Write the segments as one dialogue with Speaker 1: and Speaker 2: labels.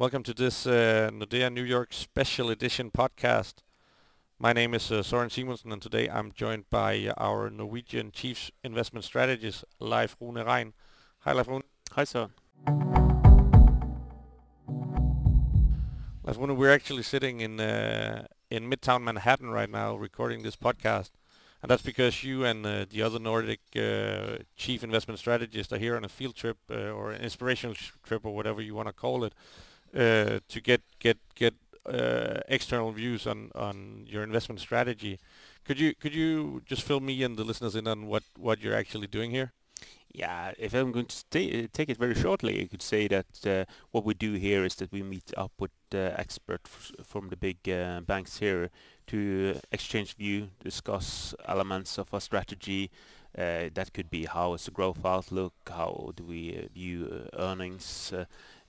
Speaker 1: Welcome to this uh, Nordea New York Special Edition podcast. My name is uh, Søren Simonsen, and today I'm joined by our Norwegian Chief Investment Strategist, Leif Rune Rein. Hi, Leif Rune.
Speaker 2: Hi, Søren.
Speaker 1: Leif Rune, we're actually sitting in uh, in Midtown Manhattan right now, recording this podcast, and that's because you and uh, the other Nordic uh, Chief Investment Strategists are here on a field trip uh, or an inspirational trip or whatever you want to call it uh, to get get get uh, external views on on your investment strategy. Could you could you just fill me and the listeners in on what what you're actually doing here?
Speaker 2: Yeah, if I'm going to take it very shortly, I could say that uh, what we do here is that we meet up with uh, experts from the big uh, banks here to exchange view, discuss elements of our strategy. Uh, that could be how is the growth outlook, how do we uh, view earnings,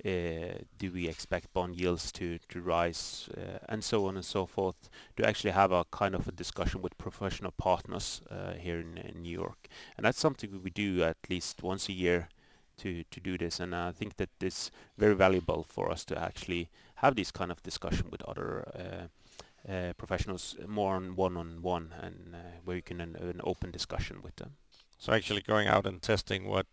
Speaker 2: do we expect bond yields to rise, uh, and so on and so forth, to actually have a kind of a discussion with professional partners uh, here in New York. and That's something we do at least once a year to do this. and I think that it's very valuable for us to actually have this kind of discussion with other professionals more on one-on-one and where you can an open discussion with them.
Speaker 1: So actually going out and testing what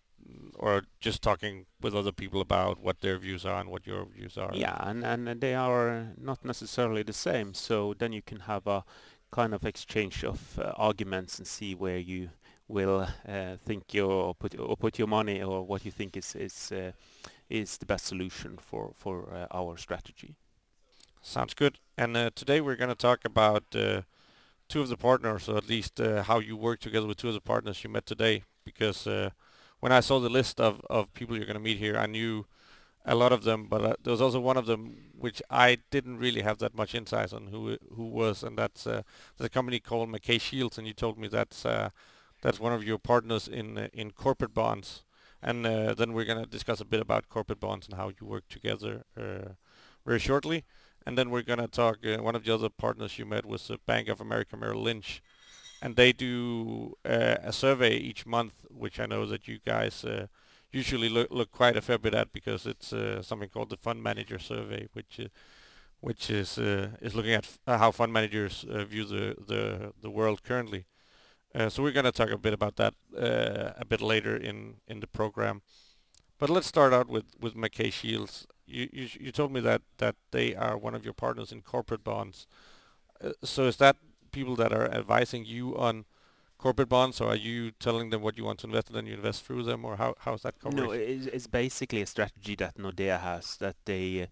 Speaker 1: or just talking with other people about what their views are and what your views are.
Speaker 2: Yeah, and, and they are not necessarily the same. So then you can have a kind of exchange of uh, arguments and see where you will uh, think your put or put your money or what you think is is uh, is the best solution for for uh, our strategy.
Speaker 1: Sounds good. And uh, today we're going to talk about uh, two of the partners, or at least how you work together with two of the partners you met today, because when I saw the list of, of people you're going to meet here, I knew a lot of them, but uh, there was also one of them which I didn't really have that much insight on who who was, and that's uh, a company called MacKay Shields, and you told me that's uh, that's one of your partners in uh, in corporate bonds, and uh, then we're going to discuss a bit about corporate bonds and how you work together uh, very shortly, and then we're going to talk. one of the other partners you met was Bank of America Merrill Lynch, and they do uh, a survey each month, which I know that you guys uh, usually look, look quite a fair bit at because it's uh, something called the Fund Manager Survey, which uh, which is uh, is looking at how fund managers uh, view the, the the world currently. so we're going to talk a bit about that a bit later in in the program. But let's start out with with MacKay Shields. You, you you told me that that they are one of your partners in corporate bonds. so is that people that are advising you on corporate bonds, or are you telling them what you want to invest and then you invest through them, or how how is that coverage?
Speaker 2: No, it's, it's basically a strategy that Nordea has that they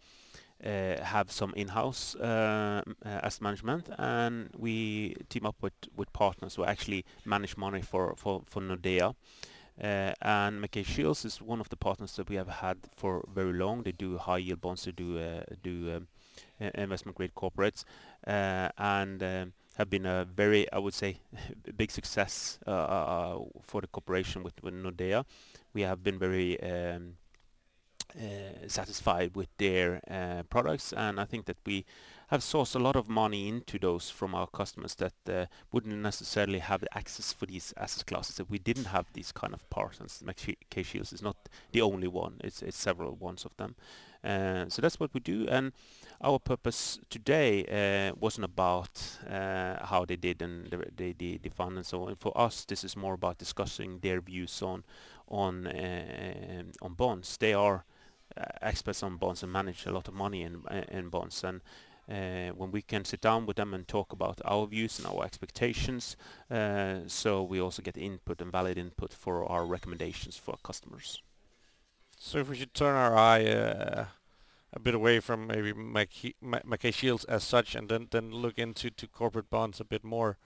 Speaker 2: uh, have some in-house uh, asset management, and we team up with with partners who actually manage money for for for Nordea. Uh, and MacKay Shields is one of the partners that we have had for very long. They do high yield bonds, they do uh, do um, investment grade corporates, uh, and um, have been a very, I would say, big success uh, uh, for the cooperation with, with Nordea. We have been very um, uh, satisfied with their uh, products, and I think that we have sourced a lot of money into those from our customers that uh, wouldn't necessarily have access for these asset classes if we didn't have these kind of partners. MacKay Shields is not the only one; it's, it's several ones of them. Uh, so that's what we do, and our purpose today uh, wasn't about uh, how they did and the, the, the fund and so on. For us, this is more about discussing their views on on on bonds. They are experts on bonds and manage a lot of money in in bonds. And uh, when we can sit down with them and talk about our views and our expectations, uh, so we also get input and valid input for our recommendations for our customers.
Speaker 1: So if we should turn our eye uh, a bit away from maybe MacKay Shields as such, and then then look into to corporate bonds a bit more.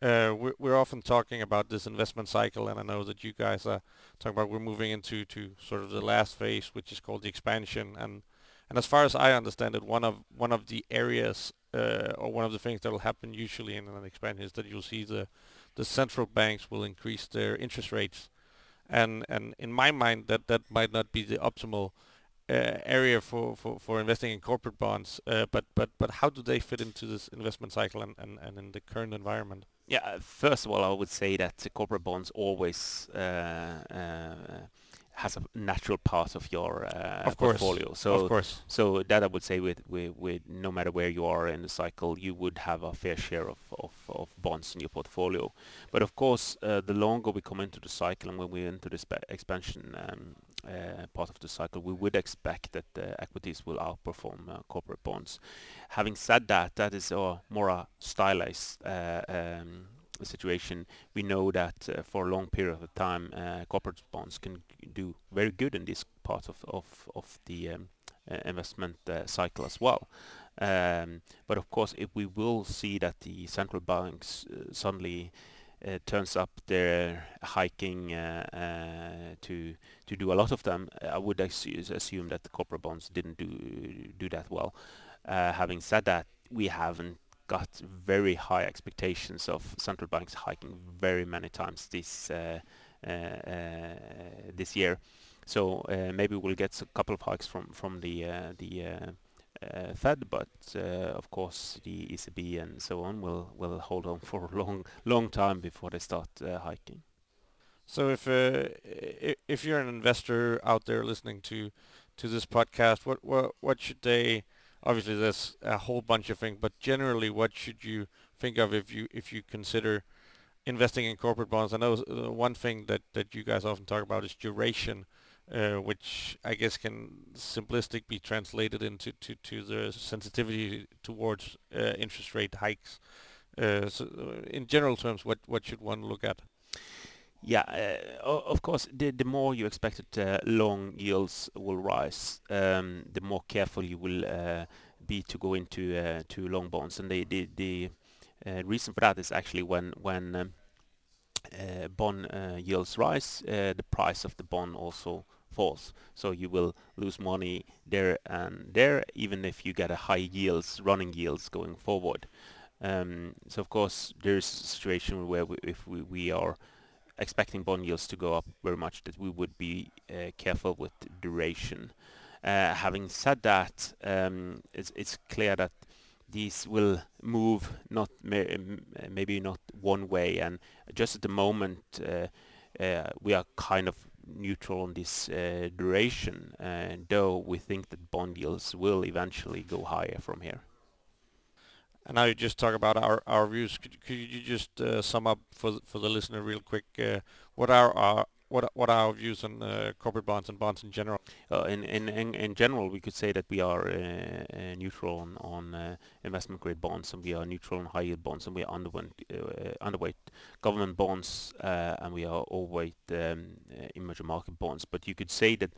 Speaker 1: Uh, we're, we're often talking about this investment cycle, and I know that you guys are talking about we're moving into to sort of the last phase, which is called the expansion. And and as far as I understand it, one of one of the areas uh, or one of the things that will happen usually in an expansion is that you'll see the the central banks will increase their interest rates, and and in my mind that that might not be the optimal area for, for, for investing in corporate bonds, uh, but but but how do they fit into this investment cycle and, and, and in the current environment?
Speaker 2: Yeah, first of all, I would say that corporate bonds always uh, uh has a natural part of your uh,
Speaker 1: of
Speaker 2: portfolio. So
Speaker 1: of course.
Speaker 2: so that I would say with, with with no matter where you are in the cycle, you would have a fair share of of, of bonds in your portfolio. But of course, uh, the longer we come into the cycle and when we're into the expansion um, uh, part of the cycle, we would expect that equities will outperform uh, corporate bonds. Having said that, that is a more a stylized uh, um, situation, we know that uh, for a long period of time, uh, corporate bonds can do very good in this part of of of the um, uh, investment cycle as well. Um, but of course, if we will see that the central banks suddenly uh, turns up their hiking uh, uh, to to do a lot of them, I would assume that the corporate bonds didn't do do that well. having said that, we haven't got very high expectations of central banks hiking very many times this uh, uh, uh, this year. So maybe we'll get a couple of hikes from from the the Fed, but of course the ECB and so on will will hold on for a long long time before they start hiking.
Speaker 1: So if uh, if you're an investor out there listening to to this podcast, what what what should they obviously there's a whole bunch of things, but generally, what should you think of if you if you consider investing in corporate bonds? I know uh, one thing that that you guys often talk about is duration, uh, which I guess can simplistic be translated into to, to the sensitivity towards uh, interest rate hikes. Uh, so uh, in general terms, what what should one look at?
Speaker 2: Yeah, uh, of course, the, the more you expect that uh, long yields will rise, um, the more careful you will uh, be to go into uh, to long bonds. And the the, the reason for that is actually when when um, bond yields rise, the price of the bond also falls. So you will lose money there and there, even if you get a high yields, running yields going forward. Um, so of course, there is a situation where we, if we, we are expecting bond yields to go up very much, that we would be uh, careful with duration. Uh, having said that, um, it's, it's clear that these will move not maybe not one way, and just at the moment uh, we are kind of neutral on this duration, and though we think that bond yields will eventually go higher from here.
Speaker 1: And now you just talk about our, our views. Could, could you just uh, sum up for for the listener real quick uh, what are our what what are our views on uh, corporate bonds and bonds in general?
Speaker 2: Uh, in, in, in in general, we could say that we are uh, uh, neutral on on investment grade bonds, and we are neutral on high yield bonds, and we are underweight underweight government bonds, and we are overweight um, emerging market bonds. But you could say that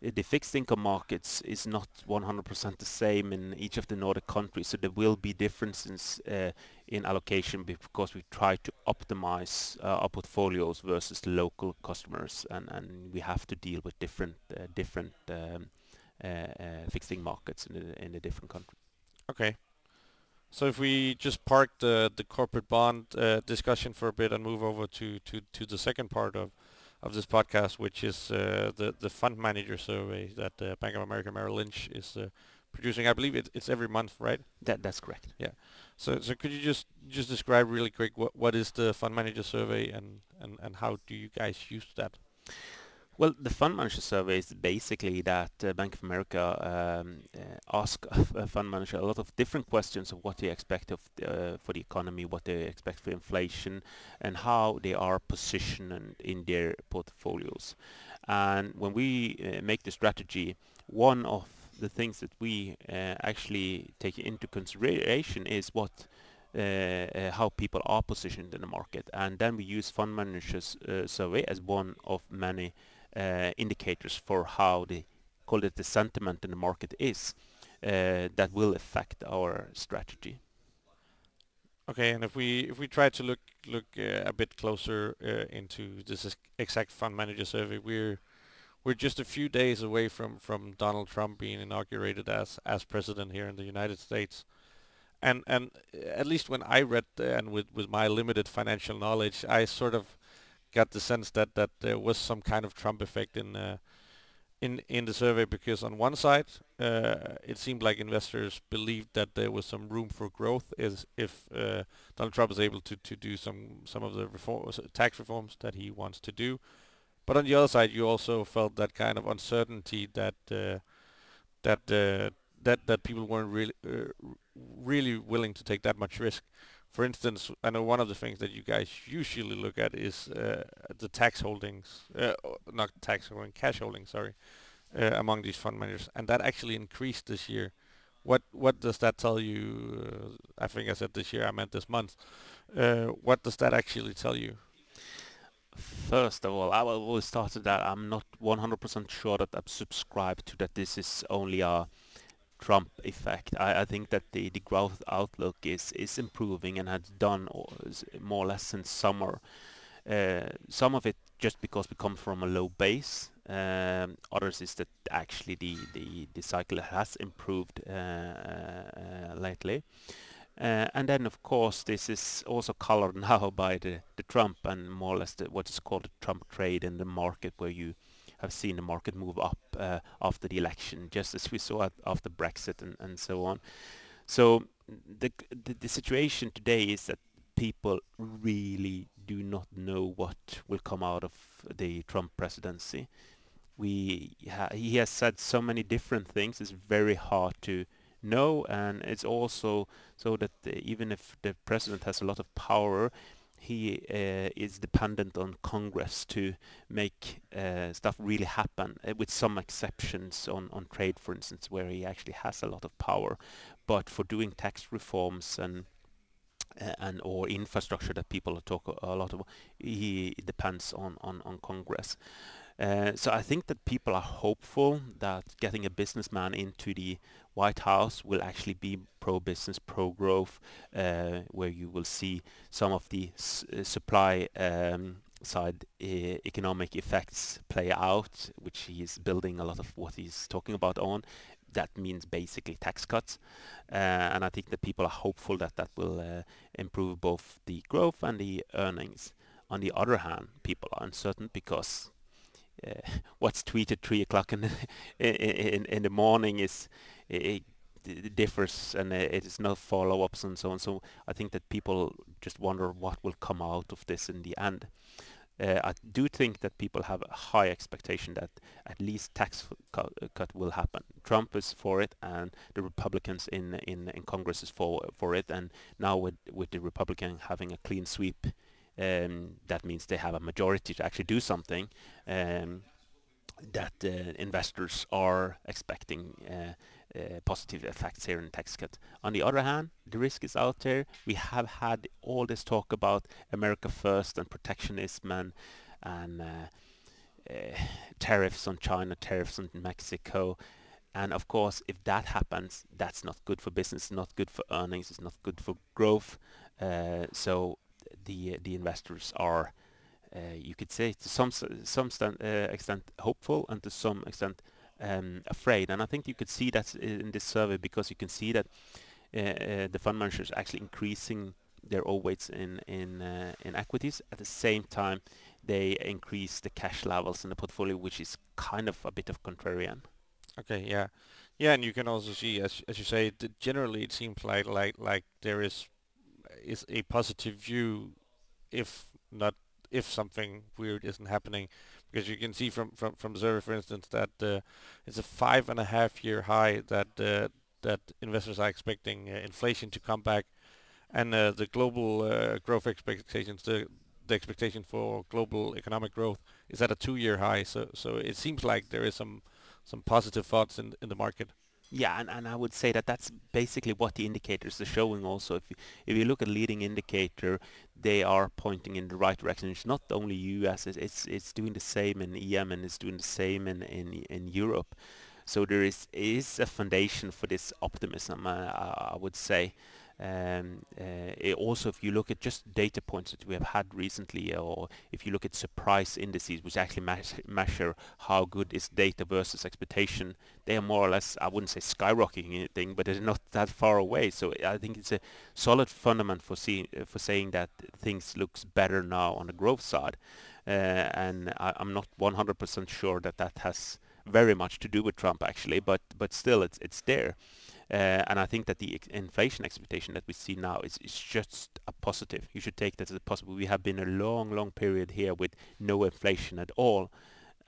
Speaker 2: the fixed income markets is not 100% the same in each of the Nordic countries, so there will be differences uh, in allocation because we try to optimize uh, our portfolios versus local customers, and, and we have to deal with different uh, different um, uh, uh, fixed income markets in the, in the different countries.
Speaker 1: Okay. So if we just park the the corporate bond uh, discussion for a bit and move over to, to, to the second part of of this podcast, which is uh, the the fund manager survey that uh, Bank of America Merrill Lynch is uh, producing. I believe it, it's every month, right?
Speaker 2: That that's correct.
Speaker 1: Yeah. So so could you just just describe really quick what what is the fund manager survey and and and how do you guys use that?
Speaker 2: Well, the fund manager survey is basically that uh, Bank of America um, uh, ask a fund manager a lot of different questions of what they expect of uh, for the economy, what they expect for inflation, and how they are positioned in their portfolios. And when we uh, make the strategy, one of the things that we uh, actually take into consideration is what uh, uh, how people are positioned in the market. And then we use fund managers uh, survey as one of many uh, indicators for how the call it the sentiment in the market is uh, that will affect our strategy.
Speaker 1: Okay, and if we if we try to look look uh, a bit closer uh, into this exact fund manager survey, we're we're just a few days away from from Donald Trump being inaugurated as as president here in the United States, and and at least when I read and with with my limited financial knowledge, I sort of got the sense that that there was some kind of Trump effect in uh, in in the survey because on one side uh, it seemed like investors believed that there was some room for growth is if uh, Donald Trump is able to to do some some of the reforms tax reforms that he wants to do But on the other side, you also felt that kind of uncertainty that uh, that uh, that that people weren't really uh, really willing to take that much risk. For instance, I know one of the things that you guys usually look at is uh, the tax holdings, uh, not tax holding, cash holdings, sorry, uh, among these fund managers, and that actually increased this year. What what does that tell you? Uh, I think I said this year. I meant this month. Uh, what does that actually tell you?
Speaker 2: First of all, I will start with that. I'm not 100% sure that I'm subscribed to that this is only a Trump effect. I, I think that the, the growth outlook is, is improving and has done more or less since summer. Uh, some of it just because we come from a low base. Um, others is that actually the, the, the cycle has improved uh, uh, lately. Uh, and then, of course, this is also colored now by the, the Trump and more or less the, what is called the Trump trade in the market, where you have seen the market move up uh, after the election, just as we saw after Brexit and, and so on. So the, the, the situation today is that people really do not know what will come out of the Trump presidency. We ha he has said so many different things. It's very hard to know, and it's also so that even if the president has a lot of power, he uh, is dependent on Congress to make uh, stuff really happen, uh, with some exceptions on, on trade, for instance, where he actually has a lot of power. But for doing tax reforms and uh, and or infrastructure that people talk a lot about, he depends on, on, on Congress. Uh, so I think that people are hopeful that getting a businessman into the White House will actually be pro-business, pro-growth, uh, where you will see some of the uh, supply um, side economic effects play out, which he is building a lot of what he's talking about on. That means basically tax cuts, uh, and I think that people are hopeful that that will uh, improve both the growth and the earnings. On the other hand, people are uncertain because uh, what's tweeted three o'clock in, in in the morning is it, it differs and it is no follow-ups and so on. So I think that people just wonder what will come out of this in the end. Uh, I do think that people have a high expectation that at least tax cut, cut, will happen. Trump is for it, and the Republicans in in, in Congress is for for it. And now with with the Republican having a clean sweep um, that means they have a majority to actually do something um, that uh, investors are expecting uh, uh, positive effects here in tax cut. On the other hand, the risk is out there. We have had all this talk about America first and protectionism and, and uh, uh, tariffs on China, tariffs on Mexico. And of course, if that happens, that's not good for business, not good for earnings, it's not good for growth. Uh, so the the investors are, you could say, to some some extent hopeful and to some extent um, afraid. And I think you could see that in this survey because you can see that uh, the fund managers actually increasing their overweights in in uh, in equities. At the same time they increase the cash levels in the portfolio which is kind of a bit of contrarian.
Speaker 1: Okay yeah. Yeah and you can also see as as you say generally it seems like like like there is is a positive view if not if something weird isn't happening because you can see from from from Zurich for instance that uh, it's a five and a half year high that uh, that investors are expecting uh, inflation to come back. And uh, the global uh, growth expectations the the expectation for global economic growth is at a two year high. So so it seems like there is some some positive thoughts in in the market
Speaker 2: yeah, and, and I would say that that's basically what the indicators are showing also. If you, if you look at leading indicator, they are pointing in the right direction. It's not only US, it's, it's, it's doing the same in EM and it's doing the same in, in, in Europe. So there is, is a foundation for this optimism, uh, I would say. Um, uh, also, if you look at just data points that we have had recently, or if you look at surprise indices, which actually measure how good is data versus expectation, they are more or less, I wouldn't say skyrocketing anything, but they're not that far away. So I think it's a solid fundament for, see, for saying that things looks better now on the growth side. Uh, and I, I'm not 100% sure that that has very much to do with Trump actually, but but still it's it's there. Uh, and I think that the ex- inflation expectation that we see now is, is just a positive. You should take that as a positive. We have been a long, long period here with no inflation at all,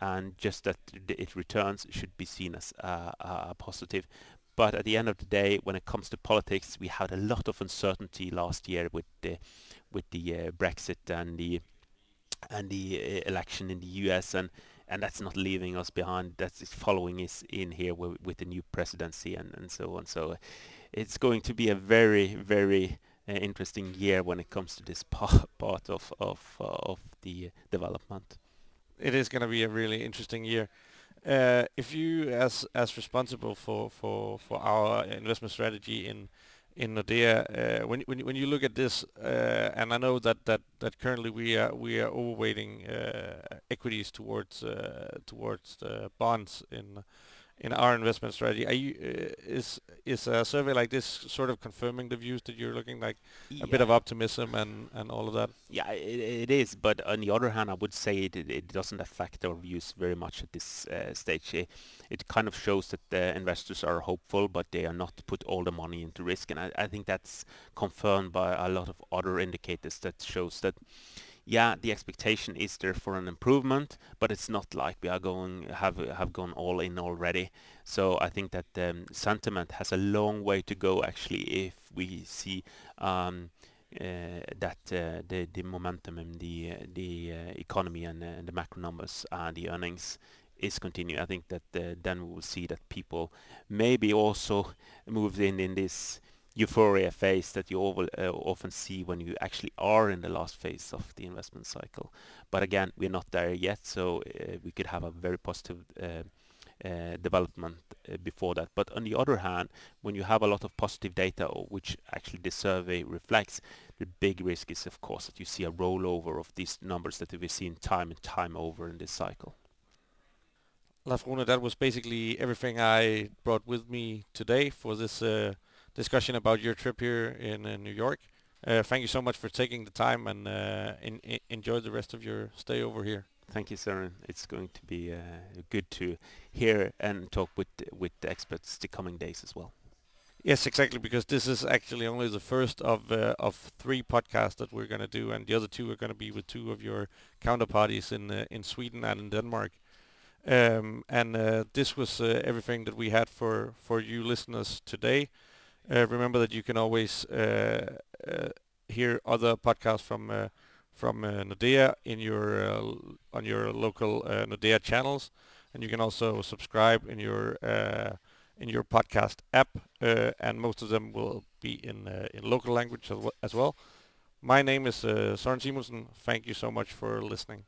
Speaker 2: and just that it returns should be seen as a, a positive. But at the end of the day, when it comes to politics, we had a lot of uncertainty last year with the with the uh, Brexit and the and the uh, election in the U.S. and and that's not leaving us behind. That's following us in here with, with the new presidency and, and so on. So it's going to be a very very uh, interesting year when it comes to this part, part of of uh, of the development.
Speaker 1: It is going to be a really interesting year. Uh, if you, as as responsible for for for our investment strategy in in Nordea, uh, when when when you look at this, uh, and I know that currently we are we are overweighting uh, equities towards towards bonds in in our investment strategy. Are you, uh, is is a survey like this sort of confirming the views that you're looking like yeah. a bit of optimism and and all of that?
Speaker 2: Yeah, it, it is. But on the other hand, I would say it it doesn't affect our views very much at this uh, stage. It, it, kind of shows that the investors are hopeful, but they are not put all the money into risk, and I, I think that's confirmed by a lot of other indicators that shows that yeah, the expectation is there for an improvement, but it's not like we are going have have gone all in already. So I think that um, sentiment has a long way to go actually if we see um, uh, that uh, the the momentum in the uh, the uh, economy and, uh, the macro numbers and the earnings is continuing. I think that uh, then we will see that people maybe also moved in in this euphoria phase that you uh, often see when you actually are in the last phase of the investment cycle. But again, we're not there yet, so uh, we could have a very positive uh, uh development uh, before that. But on the other hand, when you have a lot of positive data, which actually the survey reflects, the big risk is, of course, that you see a rollover of these numbers that we've seen time and time over in this cycle.
Speaker 1: Leif Rune, that was basically everything I brought with me today for this uh, discussion about your trip here in, in New York. Uh, thank you so much for taking the time and uh, in, in enjoy the rest of your stay over here.
Speaker 2: Thank you, Søren. It's going to be uh, good to hear and talk with with the experts the coming days as well.
Speaker 1: Yes, exactly, because this is actually only the first of uh, of three podcasts that we're going to do, and the other two are going to be with two of your counterparties in uh, in Sweden and in Denmark. Um, and uh, this was everything that we had for for you listeners today. Uh, remember that you can always uh, uh, hear other podcasts from uh, from uh, Nordea in your uh, on your local Nordea channels, and you can also subscribe in your in your podcast app, and most of them will be in in local language as well. My name is Søren Simonsen. Thank you so much for listening.